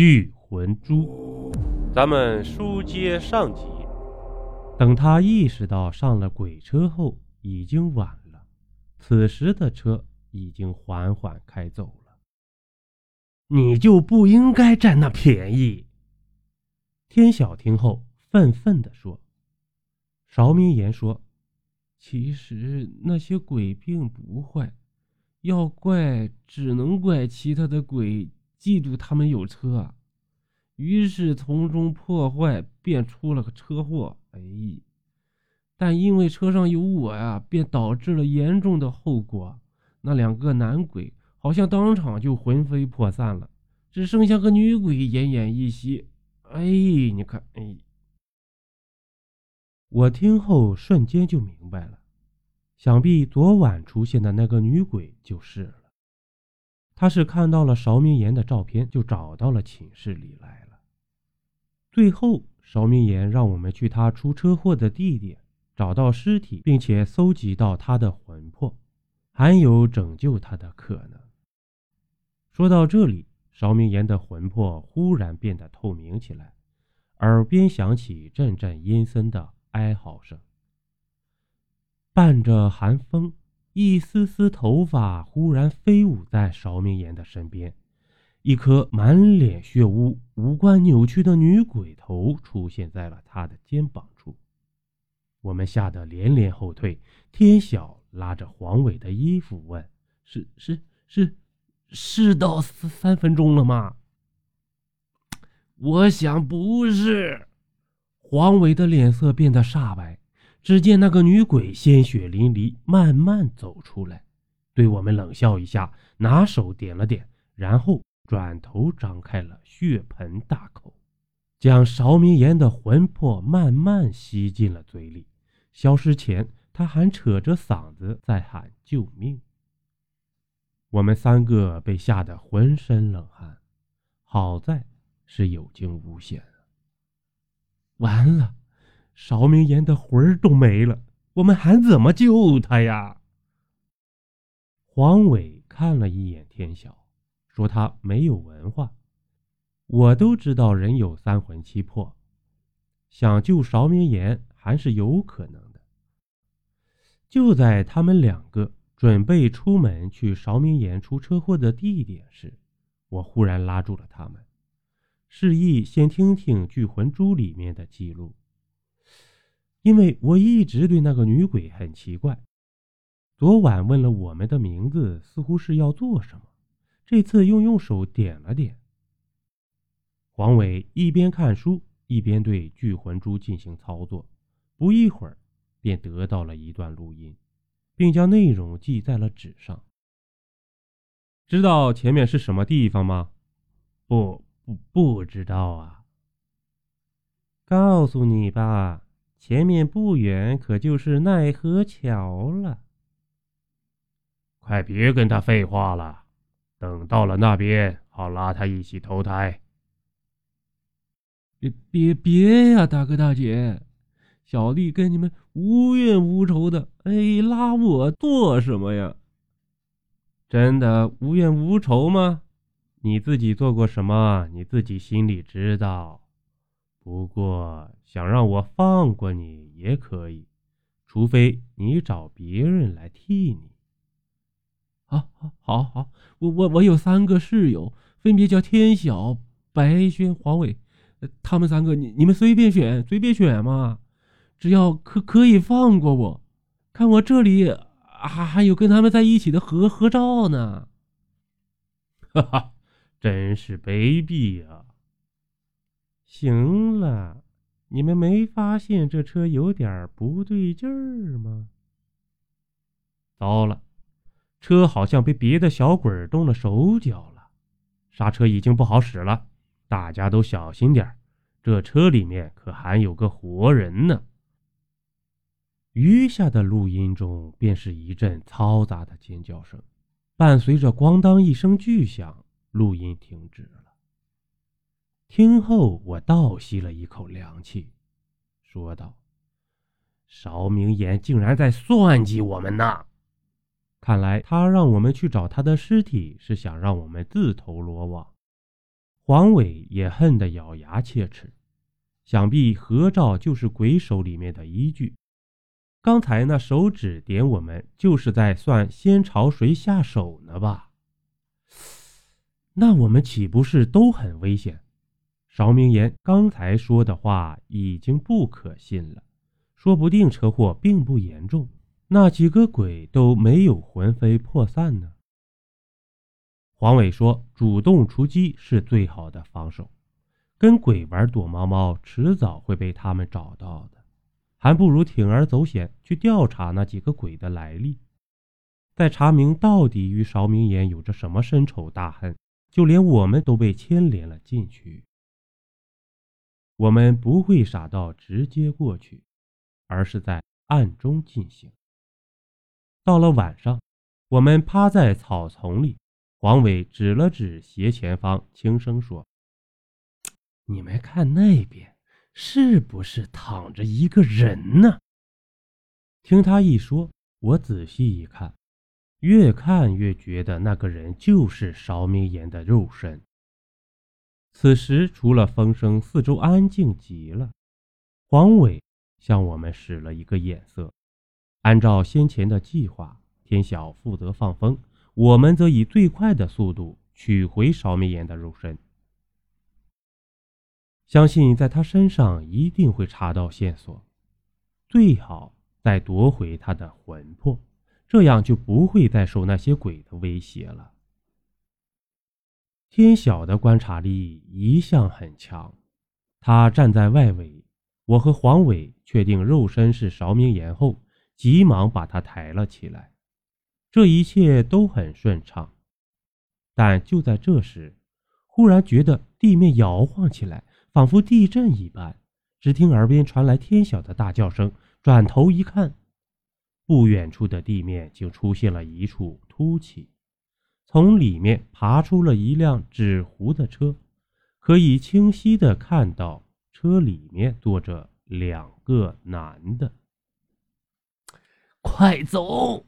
聚魂珠。咱们书接上集，等他意识到上了鬼车后，已经晚了。此时的车已经缓缓开走了。你就不应该占那便宜。天晓听后愤愤地说：“邵明言说，其实那些鬼并不坏，要怪只能怪其他的鬼嫉妒他们有车。”于是从中破坏，便出了个车祸。哎，但因为车上有我呀，便导致了严重的后果。那两个男鬼好像当场就魂飞魄散了，只剩下个女鬼奄奄一息。哎，你看，哎，我听后瞬间就明白了，想必昨晚出现的那个女鬼就是他。是看到了邵明言的照片，就找到了寝室里来了。最后，邵明言让我们去他出车祸的地点，找到尸体，并且搜集到他的魂魄，还有拯救他的可能。说到这里，邵明言的魂魄忽然变得透明起来，耳边响起阵阵阴森的哀嚎声，伴着寒风，一丝丝头发忽然飞舞在邵明言的身边。一颗满脸血污、五官扭曲的女鬼头出现在了他的肩膀处，我们吓得连连后退。天晓拉着黄伟的衣服问：“是是是，是到三三分钟了吗？”我想不是。黄伟的脸色变得煞白。只见那个女鬼鲜血淋漓，慢慢走出来，对我们冷笑一下，拿手点了点，然后。转头张开了血盆大口，将邵明言的魂魄慢慢吸进了嘴里。消失前，他还扯着嗓子在喊救命。我们三个被吓得浑身冷汗，好在是有惊无险。完了，邵明言的魂儿都没了，我们还怎么救他呀？黄伟看了一眼天晓。说他没有文化，我都知道人有三魂七魄，想救邵明言还是有可能的。就在他们两个准备出门去邵明言出车祸的地点时，我忽然拉住了他们，示意先听听聚魂珠里面的记录，因为我一直对那个女鬼很奇怪，昨晚问了我们的名字，似乎是要做什么。这次又用手点了点。黄伟一边看书，一边对聚魂珠进行操作，不一会儿便得到了一段录音，并将内容记在了纸上。知道前面是什么地方吗？不不不知道啊。告诉你吧，前面不远可就是奈何桥了。快别跟他废话了。等到了那边，好拉他一起投胎。别别别呀，大哥大姐，小弟跟你们无怨无仇的，哎，拉我做什么呀？真的无怨无仇吗？你自己做过什么，你自己心里知道。不过想让我放过你也可以，除非你找别人来替你。好，好，好，好，我我我有三个室友，分别叫天晓、白轩、黄伟，他们三个，你你们随便选，随便选嘛，只要可可以放过我，看我这里还还有跟他们在一起的合合照呢。哈哈，真是卑鄙啊！行了，你们没发现这车有点不对劲儿吗？糟了！车好像被别的小鬼动了手脚了，刹车已经不好使了，大家都小心点这车里面可还有个活人呢。余下的录音中便是一阵嘈杂的尖叫声，伴随着咣当一声巨响，录音停止了。听后，我倒吸了一口凉气，说道：“邵明言竟然在算计我们呢！”看来他让我们去找他的尸体，是想让我们自投罗网。黄伟也恨得咬牙切齿，想必合照就是鬼手里面的依据。刚才那手指点我们，就是在算先朝谁下手呢吧？那我们岂不是都很危险？邵明言刚才说的话已经不可信了，说不定车祸并不严重，那几个鬼都没有魂飞魄散呢。黄伟说：“主动出击是最好的防守，跟鬼玩躲猫猫，迟早会被他们找到的，还不如铤而走险去调查那几个鬼的来历，再查明到底与邵明言有着什么深仇大恨，就连我们都被牵连了进去。我们不会傻到直接过去，而是在暗中进行。到了晚上，我们趴在草丛里。”黄伟指了指斜前方，轻声说：“你们看那边，是不是躺着一个人呢？”听他一说，我仔细一看，越看越觉得那个人就是邵明言的肉身。此时，除了风声，四周安静极了。黄伟向我们使了一个眼色，按照先前的计划，天晓负责放风。我们则以最快的速度取回邵明言的肉身，相信在他身上一定会查到线索，最好再夺回他的魂魄，这样就不会再受那些鬼的威胁了。天晓的观察力一向很强，他站在外围，我和黄伟确定肉身是邵明岩后，急忙把他抬了起来。这一切都很顺畅，但就在这时，忽然觉得地面摇晃起来，仿佛地震一般。只听耳边传来天晓的大叫声，转头一看，不远处的地面竟出现了一处凸起，从里面爬出了一辆纸糊的车，可以清晰的看到车里面坐着两个男的。快走！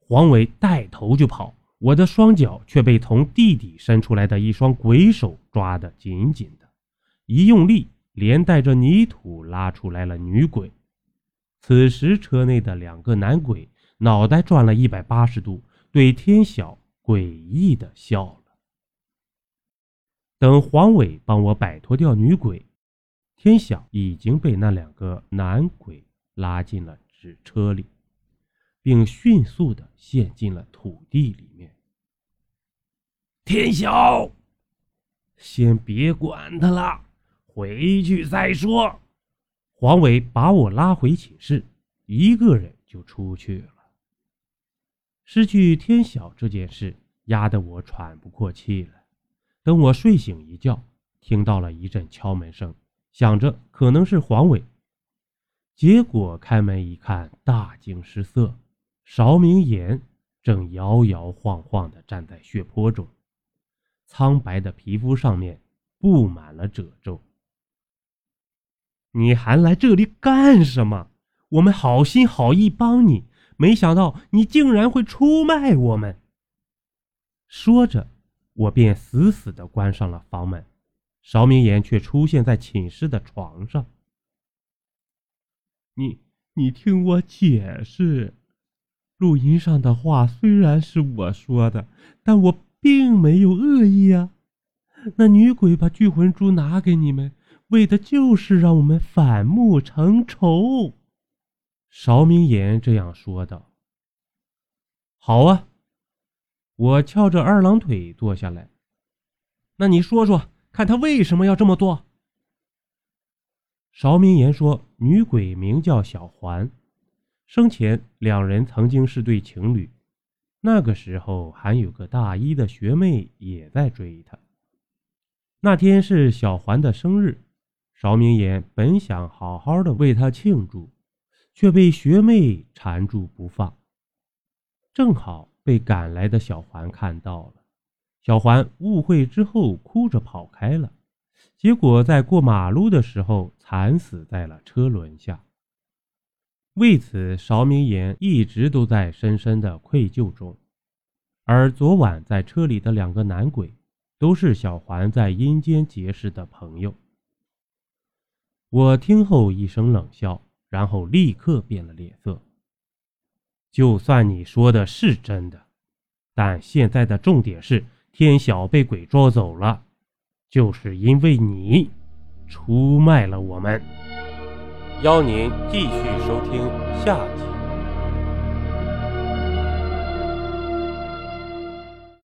黄伟带头就跑，我的双脚却被从地底伸出来的一双鬼手抓得紧紧的，一用力，连带着泥土拉出来了女鬼。此时，车内的两个男鬼脑袋转了一百八十度，对天晓诡异的笑了。等黄伟帮我摆脱掉女鬼，天晓已经被那两个男鬼拉进了纸车里。并迅速的陷进了土地里面。天晓，先别管他了，回去再说。黄伟把我拉回寝室，一个人就出去了。失去天晓这件事压得我喘不过气来。等我睡醒一觉，听到了一阵敲门声，想着可能是黄伟，结果开门一看，大惊失色。邵明言正摇摇晃晃地站在血泊中，苍白的皮肤上面布满了褶皱。你还来这里干什么？我们好心好意帮你，没想到你竟然会出卖我们。说着，我便死死地关上了房门。邵明言却出现在寝室的床上。你，你听我解释。录音上的话虽然是我说的，但我并没有恶意啊！那女鬼把聚魂珠拿给你们，为的就是让我们反目成仇。邵明言这样说道。好啊，我翘着二郎腿坐下来。那你说说看，他为什么要这么做？邵明言说：“女鬼名叫小环。”生前两人曾经是对情侣，那个时候还有个大一的学妹也在追他。那天是小环的生日，邵明言本想好好的为她庆祝，却被学妹缠住不放。正好被赶来的小环看到了，小环误会之后哭着跑开了，结果在过马路的时候惨死在了车轮下。为此，邵明言一直都在深深的愧疚中，而昨晚在车里的两个男鬼，都是小环在阴间结识的朋友。我听后一声冷笑，然后立刻变了脸色。就算你说的是真的，但现在的重点是天晓被鬼捉走了，就是因为你出卖了我们。邀您继续收听下集。